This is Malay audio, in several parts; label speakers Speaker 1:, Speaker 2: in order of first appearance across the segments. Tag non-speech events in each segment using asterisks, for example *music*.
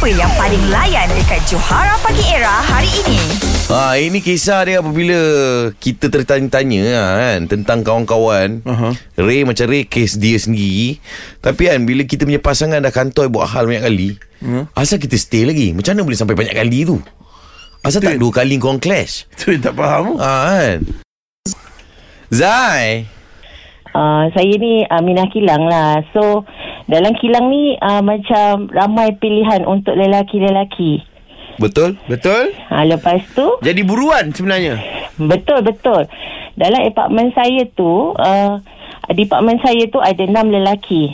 Speaker 1: Siapa yang paling layan dekat Johara Pagi Era hari ini?
Speaker 2: Ha, ini kisah dia apabila kita tertanya-tanya ha, kan, tentang kawan-kawan. Uh-huh. Ray macam Ray kes dia sendiri. Tapi kan bila kita punya pasangan dah kantoi buat hal banyak kali. Uh-huh. Asal kita stay lagi? Macam mana boleh sampai banyak kali tu? Asal tak dua kali korang clash?
Speaker 3: Tu yang tak faham.
Speaker 2: Ha, kan? Zai.
Speaker 4: Uh, saya ni uh, minah kilang lah. So, dalam kilang ni uh, macam ramai pilihan untuk lelaki-lelaki.
Speaker 2: Betul?
Speaker 3: Betul?
Speaker 4: Uh, lepas tu,
Speaker 3: Jadi buruan sebenarnya.
Speaker 4: betul-betul. Dalam apartmen saya tu, uh, departmen saya tu ada enam lelaki.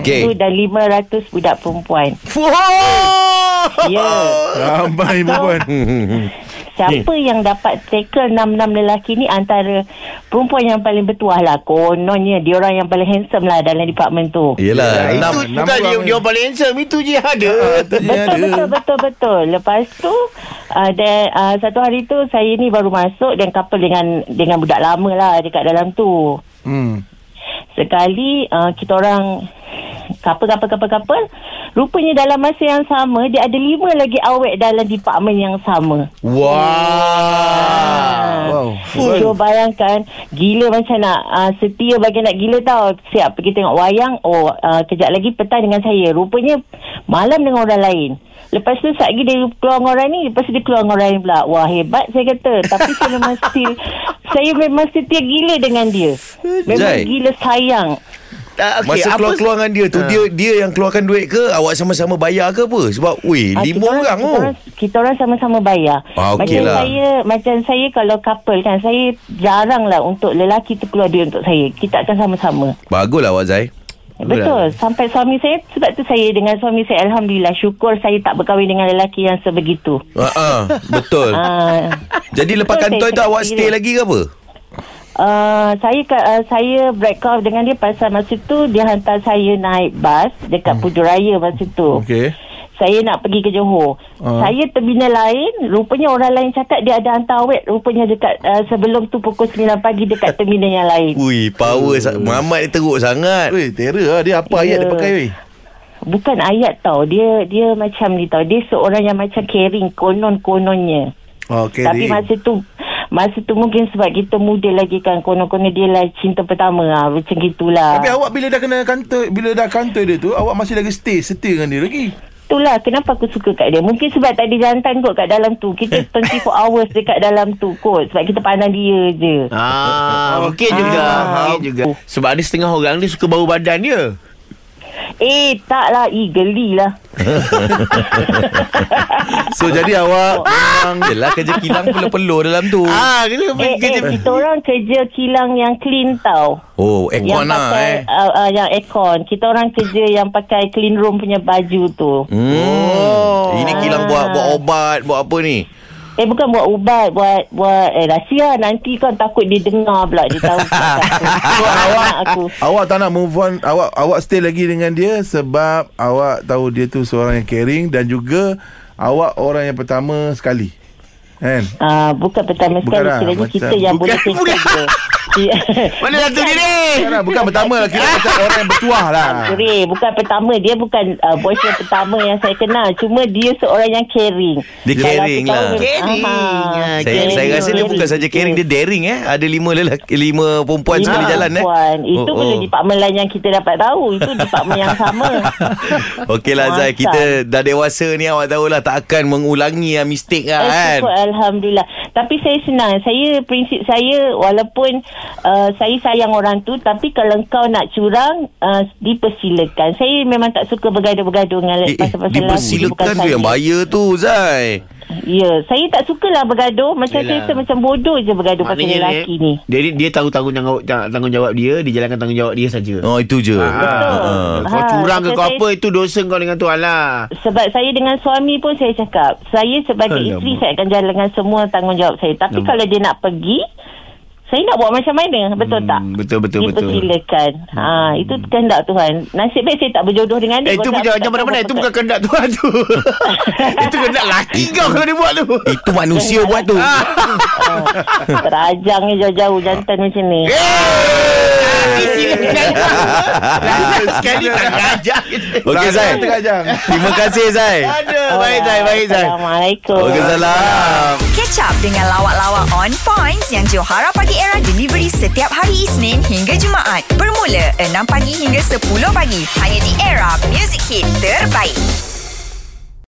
Speaker 2: Okey.
Speaker 4: Tu dan 500 budak perempuan.
Speaker 3: Wah!
Speaker 4: Ya. *laughs*
Speaker 3: Ramai perempuan. *laughs*
Speaker 4: Siapa yang dapat tackle enam-enam lelaki ni antara perempuan yang paling bertuah lah. Kononnya dia orang yang paling handsome lah dalam departmen tu.
Speaker 2: Yelah.
Speaker 3: Ya,
Speaker 2: enam,
Speaker 3: itu
Speaker 5: Bukan dia,
Speaker 3: orang-
Speaker 5: dia orang paling handsome Itu je ada
Speaker 4: Betul betul betul betul. Lepas tu uh, dan uh, satu hari tu saya ni baru masuk dan couple dengan dengan budak lama lah dekat dalam tu.
Speaker 3: Hmm.
Speaker 4: Sekali uh, kita orang couple couple couple couple rupanya dalam masa yang sama dia ada lima lagi awet dalam departmen yang sama.
Speaker 2: Wow.
Speaker 3: Wow.
Speaker 4: So bayangkan Gila macam nak uh, Setia bagi nak gila tau. Siap pergi tengok wayang. Oh uh, kejap lagi petang dengan saya. Rupanya Malam dengan orang lain. Lepas tu saat lagi dia keluar dengan orang ni. Lepas tu dia keluar dengan orang lain pula. Wah hebat saya kata. Tapi saya memang still *laughs* Saya memang setia gila dengan dia. Memang
Speaker 2: Jai.
Speaker 4: gila sayang
Speaker 5: Ah, okey,
Speaker 2: Masa
Speaker 5: apa-
Speaker 2: keluar-keluar dengan dia tu Dia dia yang keluarkan duit ke Awak sama-sama bayar ke apa Sebab Weh
Speaker 4: Ah,
Speaker 2: lima orang
Speaker 4: kita
Speaker 2: oh.
Speaker 4: orang, kita orang sama-sama bayar.
Speaker 2: Ah, okey
Speaker 4: macam
Speaker 2: lah.
Speaker 4: saya macam saya kalau couple kan saya jarang lah untuk lelaki tu keluar duit untuk saya. Kita akan sama-sama.
Speaker 2: Baguslah awak Zai
Speaker 4: Betul. Sampai suami saya sebab tu saya dengan suami saya alhamdulillah syukur saya tak berkahwin dengan lelaki yang sebegitu.
Speaker 2: Ha ah, betul.
Speaker 4: Ah
Speaker 2: Jadi lepas
Speaker 4: betul, saya
Speaker 2: tu awak stay lagi ke apa?
Speaker 4: Uh, saya uh, saya break off dengan dia pasal masa tu dia hantar saya naik bas dekat hmm. Putrajaya masa tu.
Speaker 3: Okey.
Speaker 4: Saya nak pergi ke Johor.
Speaker 3: Ah.
Speaker 4: Saya terminal lain, rupanya orang lain cakap dia ada hantar awet rupanya dekat uh, sebelum tu pukul 9 pagi dekat terminal yang lain. *laughs*
Speaker 2: Ui, power uh. Muhammad ni teruk sangat.
Speaker 3: Weh, terror lah. Dia apa ayat
Speaker 4: Ya.
Speaker 3: dia pakai weh?
Speaker 4: Bukan ayat tau. Dia dia macam ni tau. Dia seorang yang macam caring konon-kononnya.
Speaker 3: Okey.
Speaker 4: Tapi masa tu masa tu mungkin sebab kita muda lagi kan konon-konon dia lah cinta pertama lah. Macam gitulah.
Speaker 3: Tapi awak bila dah kena kantor, bila dah kantor dia tu, awak masih lagi stay, setia dengan dia lagi.
Speaker 4: Itulah kenapa aku suka kat dia. Mungkin sebab tak ada jantan kot kat dalam tu. Kita *laughs* 24 hours dekat dalam tu kot. Sebab kita pandang dia je.
Speaker 5: Ah, mungkin juga,
Speaker 4: Ah.
Speaker 5: mungkin juga. Sebab ada setengah orang dia suka bau badan dia.
Speaker 4: Eh tak lah. Ih geli lah. *laughs*
Speaker 3: So jadi awak memang
Speaker 2: Yelah kerja kilang peluh-peluh dalam tu.
Speaker 5: Ah, kena
Speaker 4: Eh, eh, kita orang kerja kilang yang clean tau.
Speaker 2: Oh,
Speaker 4: yang
Speaker 2: aircon lah
Speaker 4: pakai,
Speaker 2: eh.
Speaker 4: uh, uh, yang aircon. Kita orang kerja yang pakai clean room punya baju tu.
Speaker 2: Hmm.
Speaker 5: Oh.
Speaker 2: Ini kilang buat buat obat, buat apa ni?
Speaker 4: Eh bukan buat ubat, buat buat eh rahsia nanti kan takut dia dengar pula dia tahu *laughs* awak aku.
Speaker 3: awak tak nak move on, awak awak stay lagi dengan dia sebab awak tahu dia tu seorang yang caring dan juga awak orang yang pertama sekali. Kan?
Speaker 4: Ah bukan pertama
Speaker 3: Bukan
Speaker 4: sekali
Speaker 3: lah,
Speaker 4: kiranya
Speaker 3: macam-
Speaker 4: kita yang
Speaker 5: bukan,
Speaker 4: boleh
Speaker 5: bukan. *laughs*
Speaker 4: dia. *laughs*
Speaker 5: Mana satu dia ni?
Speaker 3: Bukan, bukan pertama lah Kira *laughs* macam orang yang bertuah lah
Speaker 4: Ray, bukan pertama Dia bukan uh, boyfriend pertama yang saya kenal Cuma dia seorang yang caring
Speaker 2: Dia
Speaker 4: Dalam
Speaker 2: caring lah.
Speaker 5: Caring.
Speaker 4: Aha.
Speaker 5: Ah,
Speaker 2: Saya,
Speaker 5: Caring.
Speaker 2: saya rasa dia bukan saja caring Dia daring eh Ada lima lelaki Lima perempuan sekali
Speaker 4: Lima
Speaker 2: jalan eh
Speaker 4: perempuan. Itu oh, oh. departmen lain yang kita dapat tahu Itu departmen yang sama *laughs*
Speaker 2: Okey lah Zai. Kita dah dewasa ni Awak tahulah Tak akan mengulangi yang mistake lah
Speaker 4: Eh,
Speaker 2: kan
Speaker 4: syukur, Alhamdulillah Tapi saya senang. Saya prinsip saya Walaupun uh, Saya sayang orang tu Tapi kalau kau nak curang uh, Dipersilakan. Saya memang tak suka bergaduh-bergaduh Dengan
Speaker 2: Eh, eh,
Speaker 4: pasal-pasal lagu.
Speaker 2: dipersilakan tu yang bahaya tu Zai
Speaker 4: Ya Saya tak sukalah bergaduh Macam
Speaker 5: Yelah.
Speaker 4: saya rasa macam bodoh je Bergaduh pasal lelaki ni
Speaker 5: Dia, dia tahu tanggung jawab tanggungjawab dia, dia jalankan tanggungjawab dia saja.
Speaker 2: Oh itu je
Speaker 4: Betul.
Speaker 5: Kau
Speaker 4: Ha,
Speaker 5: curang ke
Speaker 4: macam
Speaker 5: kau
Speaker 4: saya-
Speaker 5: apa Itu dosa kau dengan Tuhan lah
Speaker 4: sebab saya dengan suami pun saya cakap Saya sebagai
Speaker 3: Alamak.
Speaker 4: isteri Saya akan jalankan semua tanggungjawab saya Tapi
Speaker 5: Alamak.
Speaker 4: kalau dia nak pergi Saya nak buat macam mana? Betul tak?
Speaker 5: Hmm, betul, betul, betul.
Speaker 4: Dipersilakan ha, Itu kehendak Tuhan. Nasib baik saya tak berjodoh dengan dia.
Speaker 5: Eh itu
Speaker 4: Kalau
Speaker 5: macam
Speaker 4: tak- tak
Speaker 5: mana-mana. Itu bukan kehendak Tuhan tu. *laughs* Itu kehendak laki kau Kalau dia buat tu.
Speaker 2: Itu manusia buat tu. *laughs*
Speaker 4: Ah, Terajang ni jauh-jauh Jantan macam ni.
Speaker 5: Silakan. Sekali tak ngajak.
Speaker 2: Okey Zai. Terima kasih Zai.
Speaker 5: Baik Zai, baik Zai.
Speaker 4: Assalamualaikum.
Speaker 2: Waalaikumsalam.
Speaker 1: Catch up dengan lawak-lawak on points yang Johara Pagi Era delivery setiap hari Isnin hingga Jumaat. Bermula 6 pagi hingga 10 pagi. Hanya di Era Music Hit terbaik.